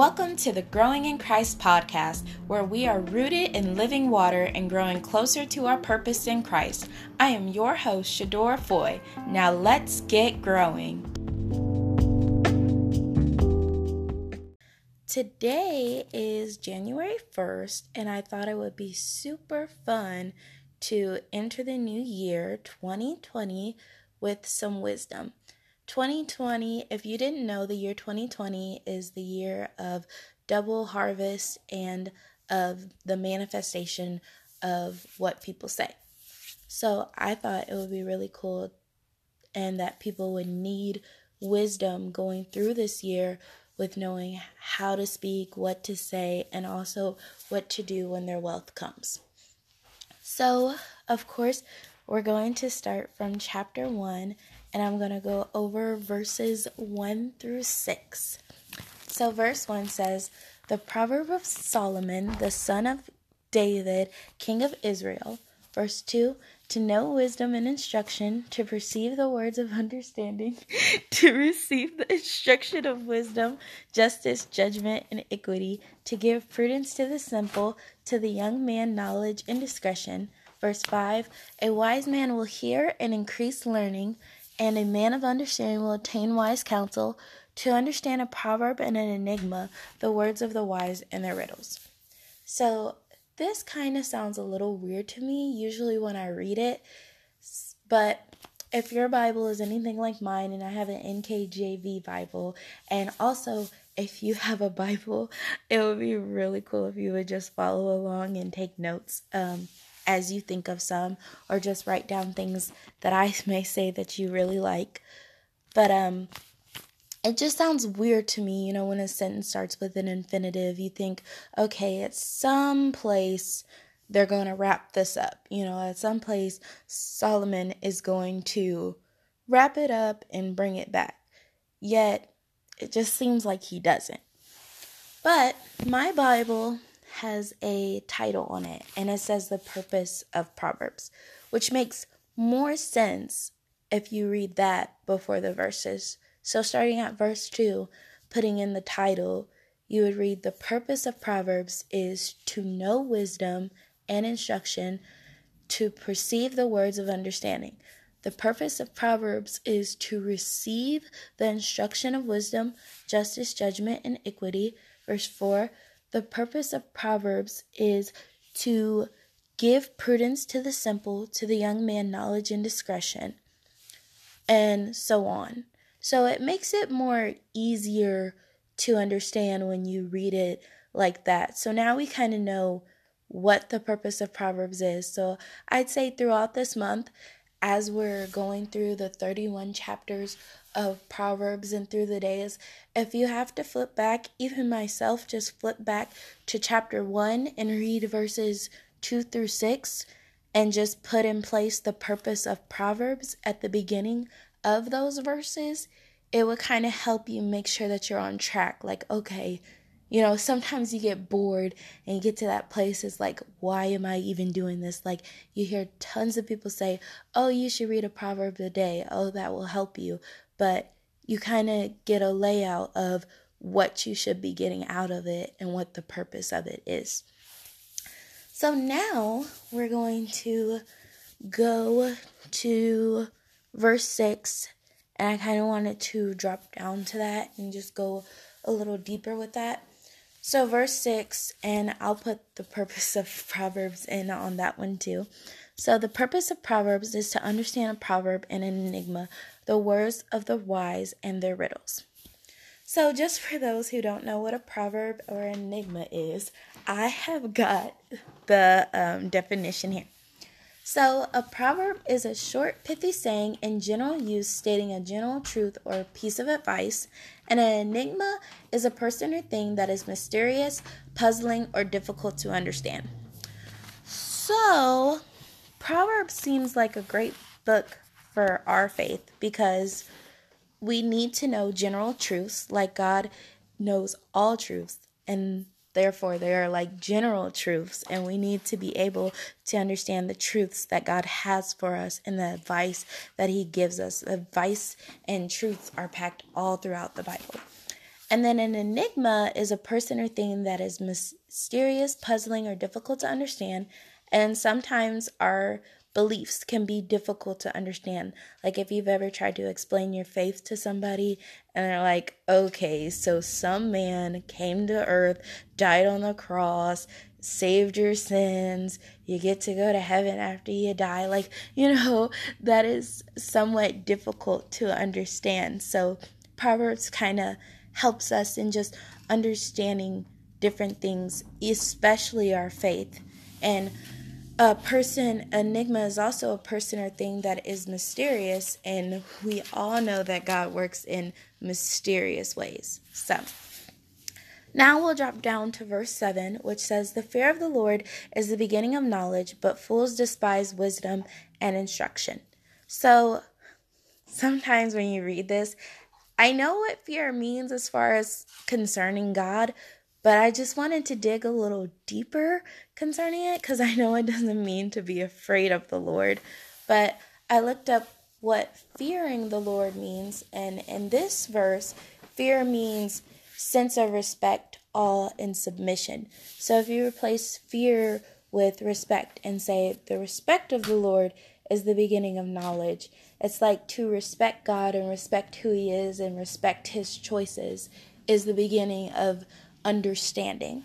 Welcome to the Growing in Christ podcast, where we are rooted in living water and growing closer to our purpose in Christ. I am your host, Shador Foy. Now let's get growing. Today is January 1st, and I thought it would be super fun to enter the new year 2020 with some wisdom. 2020, if you didn't know, the year 2020 is the year of double harvest and of the manifestation of what people say. So I thought it would be really cool and that people would need wisdom going through this year with knowing how to speak, what to say, and also what to do when their wealth comes. So, of course, we're going to start from chapter 1 and I'm going to go over verses 1 through 6. So, verse 1 says, The proverb of Solomon, the son of David, king of Israel. Verse 2 To know wisdom and instruction, to perceive the words of understanding, to receive the instruction of wisdom, justice, judgment, and equity, to give prudence to the simple, to the young man knowledge and discretion. Verse 5 A wise man will hear and increase learning and a man of understanding will attain wise counsel to understand a proverb and an enigma, the words of the wise and their riddles. So, this kind of sounds a little weird to me, usually when I read it, but if your Bible is anything like mine, and I have an NKJV Bible, and also if you have a Bible, it would be really cool if you would just follow along and take notes. Um, as you think of some or just write down things that I may say that you really like. But um it just sounds weird to me, you know, when a sentence starts with an infinitive, you think, okay, at some place they're going to wrap this up. You know, at some place Solomon is going to wrap it up and bring it back. Yet it just seems like he doesn't. But my Bible has a title on it and it says the purpose of Proverbs, which makes more sense if you read that before the verses. So, starting at verse 2, putting in the title, you would read The purpose of Proverbs is to know wisdom and instruction, to perceive the words of understanding. The purpose of Proverbs is to receive the instruction of wisdom, justice, judgment, and equity. Verse 4 the purpose of Proverbs is to give prudence to the simple, to the young man knowledge and discretion, and so on. So it makes it more easier to understand when you read it like that. So now we kind of know what the purpose of Proverbs is. So I'd say throughout this month, as we're going through the 31 chapters of Proverbs and through the days, if you have to flip back, even myself, just flip back to chapter 1 and read verses 2 through 6 and just put in place the purpose of Proverbs at the beginning of those verses, it would kind of help you make sure that you're on track. Like, okay, you know, sometimes you get bored and you get to that place, it's like, why am I even doing this? Like, you hear tons of people say, oh, you should read a proverb a day. Oh, that will help you. But you kind of get a layout of what you should be getting out of it and what the purpose of it is. So now we're going to go to verse 6, and I kind of wanted to drop down to that and just go a little deeper with that. So, verse 6, and I'll put the purpose of Proverbs in on that one too. So, the purpose of Proverbs is to understand a proverb and an enigma, the words of the wise and their riddles. So, just for those who don't know what a proverb or enigma is, I have got the um, definition here. So, a proverb is a short, pithy saying in general use stating a general truth or piece of advice, and an enigma is a person or thing that is mysterious, puzzling, or difficult to understand. So, Proverbs seems like a great book for our faith because we need to know general truths like God knows all truths and Therefore, they are like general truths, and we need to be able to understand the truths that God has for us and the advice that He gives us. Advice and truths are packed all throughout the Bible. And then an enigma is a person or thing that is mysterious, puzzling, or difficult to understand. And sometimes our beliefs can be difficult to understand. Like if you've ever tried to explain your faith to somebody and they're like, okay, so some man came to earth, died on the cross, saved your sins, you get to go to heaven after you die. Like, you know, that is somewhat difficult to understand. So Proverbs kind of helps us in just understanding different things, especially our faith. And a person, enigma is also a person or thing that is mysterious, and we all know that God works in mysterious ways. So, now we'll drop down to verse 7, which says, The fear of the Lord is the beginning of knowledge, but fools despise wisdom and instruction. So, sometimes when you read this, I know what fear means as far as concerning God, but I just wanted to dig a little deeper concerning it because I know it doesn't mean to be afraid of the Lord. But I looked up what fearing the Lord means, and in this verse, fear means sense of respect, awe, and submission. So if you replace fear with respect and say, the respect of the Lord is the beginning of knowledge, it's like to respect God and respect who He is and respect His choices is the beginning of understanding.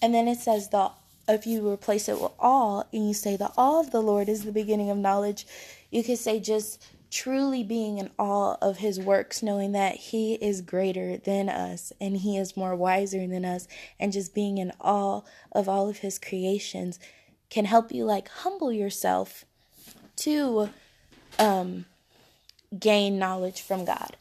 And then it says the if you replace it with awe and you say the awe of the Lord is the beginning of knowledge, you could say just truly being in awe of his works, knowing that he is greater than us and he is more wiser than us, and just being in awe of all of his creations can help you like humble yourself to um, gain knowledge from God.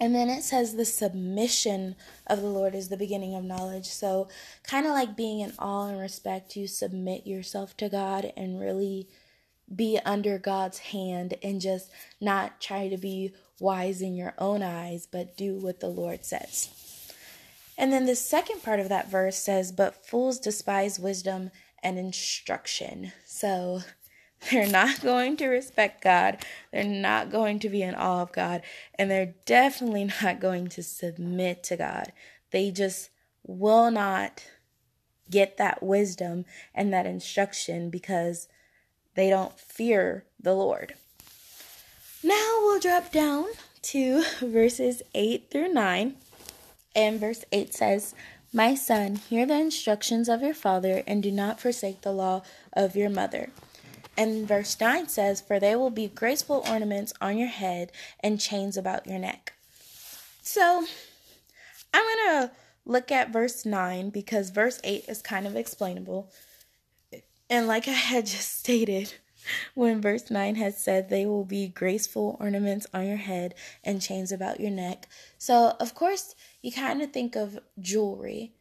And then it says the submission of the Lord is the beginning of knowledge. So, kind of like being in awe and respect, you submit yourself to God and really be under God's hand and just not try to be wise in your own eyes, but do what the Lord says. And then the second part of that verse says, But fools despise wisdom and instruction. So, they're not going to respect God. They're not going to be in awe of God. And they're definitely not going to submit to God. They just will not get that wisdom and that instruction because they don't fear the Lord. Now we'll drop down to verses 8 through 9. And verse 8 says, My son, hear the instructions of your father, and do not forsake the law of your mother. And verse 9 says, For they will be graceful ornaments on your head and chains about your neck. So I'm going to look at verse 9 because verse 8 is kind of explainable. And like I had just stated, when verse 9 has said they will be graceful ornaments on your head and chains about your neck. So, of course, you kind of think of jewelry,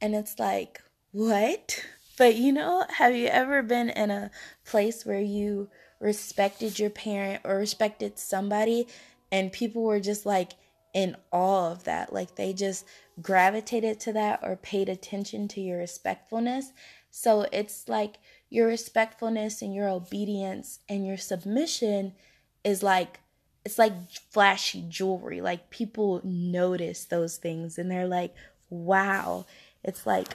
and it's like, what? But you know, have you ever been in a place where you respected your parent or respected somebody and people were just like in awe of that? Like they just gravitated to that or paid attention to your respectfulness. So it's like your respectfulness and your obedience and your submission is like it's like flashy jewelry. Like people notice those things and they're like, wow. It's like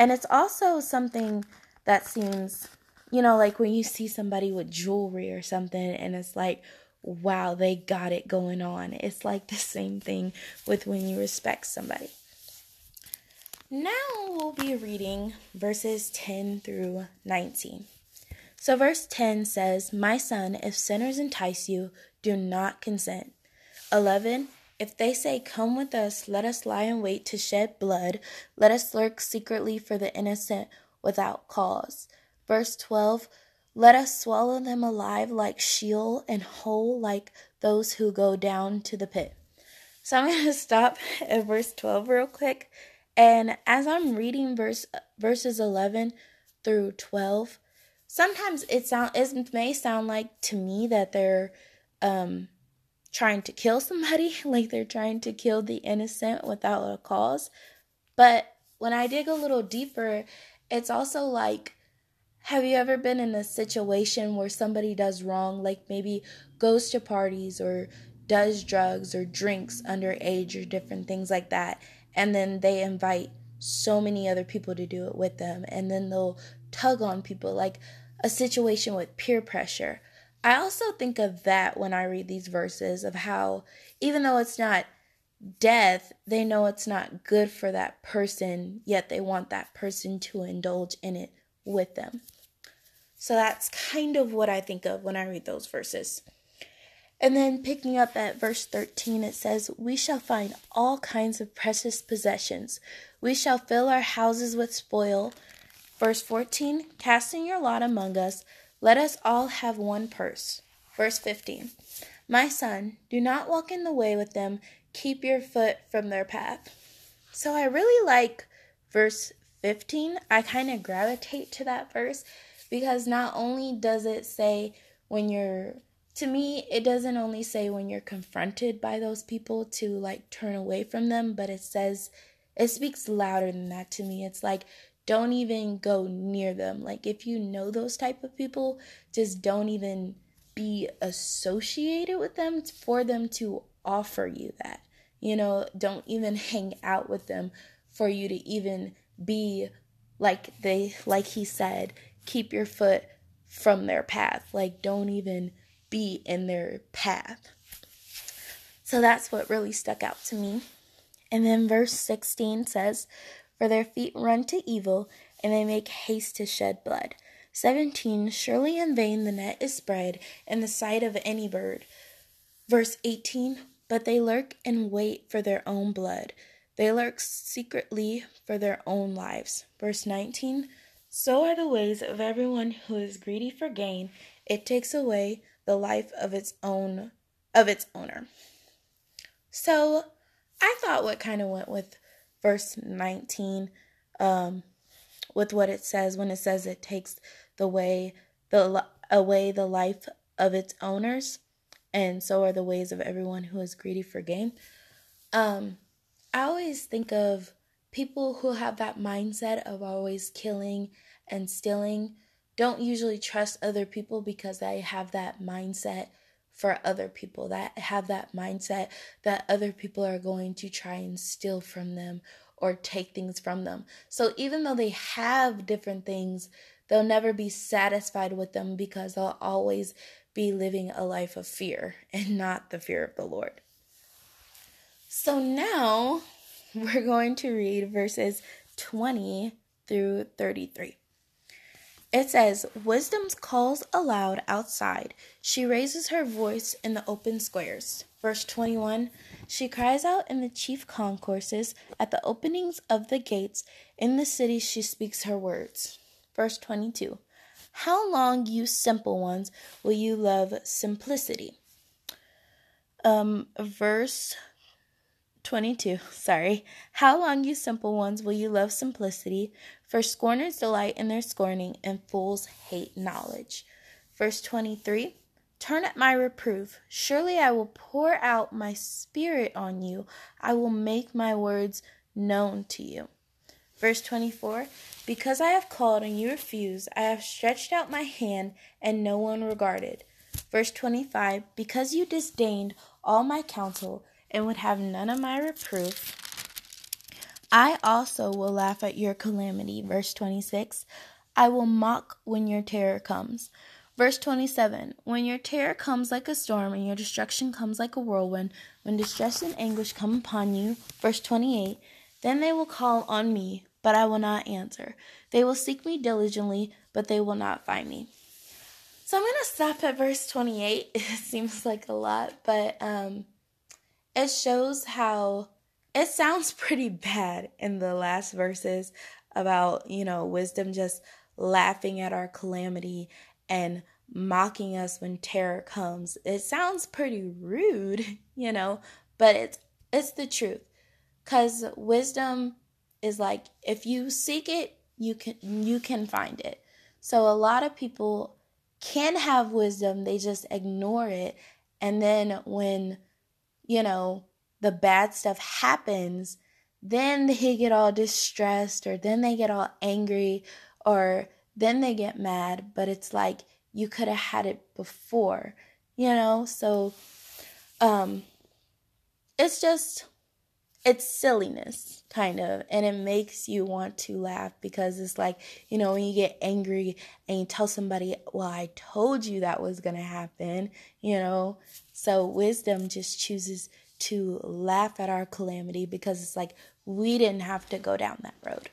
and it's also something that seems, you know, like when you see somebody with jewelry or something and it's like, wow, they got it going on. It's like the same thing with when you respect somebody. Now we'll be reading verses 10 through 19. So, verse 10 says, My son, if sinners entice you, do not consent. 11. If they say, Come with us, let us lie in wait to shed blood, let us lurk secretly for the innocent without cause. Verse 12 Let us swallow them alive like Sheol and whole like those who go down to the pit. So I'm going to stop at verse 12 real quick. And as I'm reading verse verses 11 through 12, sometimes it sound it may sound like to me that they're um trying to kill somebody, like they're trying to kill the innocent without a cause. But when I dig a little deeper, it's also like have you ever been in a situation where somebody does wrong, like maybe goes to parties or does drugs or drinks underage or different things like that. And then they invite so many other people to do it with them. And then they'll tug on people like a situation with peer pressure. I also think of that when I read these verses of how, even though it's not death, they know it's not good for that person, yet they want that person to indulge in it with them. So that's kind of what I think of when I read those verses. And then picking up at verse 13, it says, We shall find all kinds of precious possessions. We shall fill our houses with spoil. Verse 14, Casting your lot among us, let us all have one purse. Verse 15, My son, do not walk in the way with them, keep your foot from their path. So I really like verse 15. I kind of gravitate to that verse because not only does it say when you're to me it doesn't only say when you're confronted by those people to like turn away from them but it says it speaks louder than that to me it's like don't even go near them like if you know those type of people just don't even be associated with them for them to offer you that you know don't even hang out with them for you to even be like they like he said keep your foot from their path. Like, don't even be in their path. So that's what really stuck out to me. And then verse 16 says, For their feet run to evil, and they make haste to shed blood. 17 Surely in vain the net is spread in the sight of any bird. Verse 18 But they lurk and wait for their own blood. They lurk secretly for their own lives. Verse 19 so are the ways of everyone who is greedy for gain. It takes away the life of its own of its owner. So I thought what kind of went with verse 19 um, with what it says when it says it takes the way the away the life of its owners and so are the ways of everyone who is greedy for gain. Um, I always think of people who have that mindset of always killing and stealing don't usually trust other people because they have that mindset for other people that have that mindset that other people are going to try and steal from them or take things from them. So even though they have different things, they'll never be satisfied with them because they'll always be living a life of fear and not the fear of the Lord. So now we're going to read verses 20 through 33. It says, Wisdom calls aloud outside. She raises her voice in the open squares. Verse 21 She cries out in the chief concourses, at the openings of the gates. In the city she speaks her words. Verse 22 How long, you simple ones, will you love simplicity? Um, verse 22. Sorry. How long, you simple ones, will you love simplicity? For scorners delight in their scorning, and fools hate knowledge. Verse 23. Turn at my reproof. Surely I will pour out my spirit on you. I will make my words known to you. Verse 24 Because I have called and you refuse, I have stretched out my hand and no one regarded. Verse 25 Because you disdained all my counsel, and would have none of my reproof. I also will laugh at your calamity. Verse 26. I will mock when your terror comes. Verse 27 When your terror comes like a storm and your destruction comes like a whirlwind, when distress and anguish come upon you. Verse 28 Then they will call on me, but I will not answer. They will seek me diligently, but they will not find me. So I'm going to stop at verse 28. It seems like a lot, but um, it shows how it sounds pretty bad in the last verses about, you know, wisdom just laughing at our calamity and mocking us when terror comes. It sounds pretty rude, you know, but it's it's the truth. Cuz wisdom is like if you seek it, you can you can find it. So a lot of people can have wisdom, they just ignore it and then when you know, the bad stuff happens, then they get all distressed or then they get all angry or then they get mad. But it's like you could have had it before, you know? So um it's just it's silliness kind of and it makes you want to laugh because it's like you know when you get angry and you tell somebody well i told you that was going to happen you know? So wisdom just chooses to laugh at our calamity because it's like we didn't have to go down that road.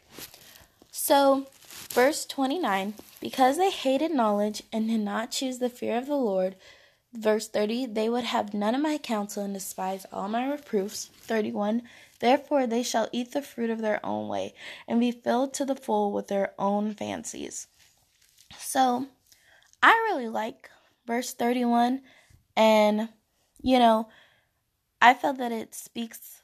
So verse 29 because they hated knowledge and did not choose the fear of the lord Verse 30 They would have none of my counsel and despise all my reproofs. 31 Therefore they shall eat the fruit of their own way and be filled to the full with their own fancies. So I really like verse 31, and you know, I felt that it speaks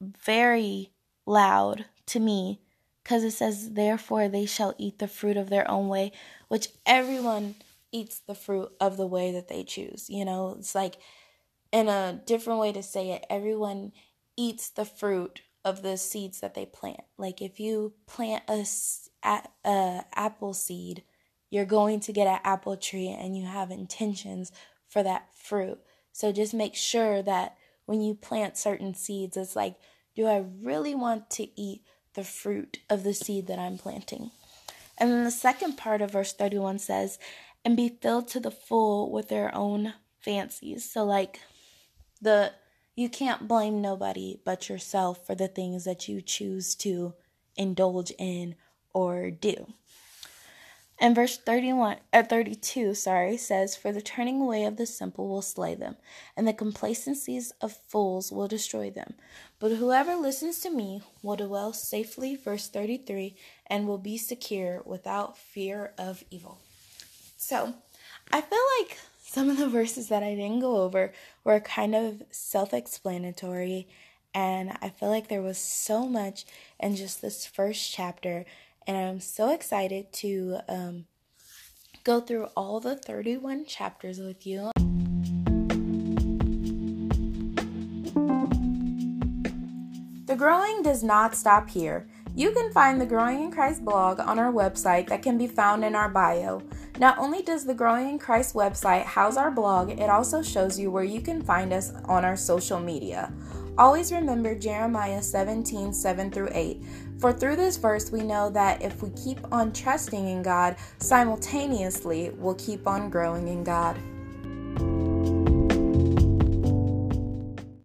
very loud to me because it says, Therefore they shall eat the fruit of their own way, which everyone eats the fruit of the way that they choose. You know, it's like in a different way to say it, everyone eats the fruit of the seeds that they plant. Like if you plant a, a apple seed, you're going to get an apple tree and you have intentions for that fruit. So just make sure that when you plant certain seeds, it's like, do I really want to eat the fruit of the seed that I'm planting? And then the second part of verse 31 says, and be filled to the full with their own fancies. So, like, the you can't blame nobody but yourself for the things that you choose to indulge in or do. And verse 31 or uh, 32, sorry, says, "For the turning away of the simple will slay them, and the complacencies of fools will destroy them. But whoever listens to me will dwell safely, verse 33, and will be secure without fear of evil." So I feel like some of the verses that I didn't go over were kind of self explanatory, and I feel like there was so much in just this first chapter, and I'm so excited to um, go through all the 31 chapters with you. The growing does not stop here. You can find the Growing in Christ blog on our website that can be found in our bio. Not only does the Growing in Christ website house our blog, it also shows you where you can find us on our social media. Always remember Jeremiah 17 7 through 8. For through this verse, we know that if we keep on trusting in God, simultaneously we'll keep on growing in God.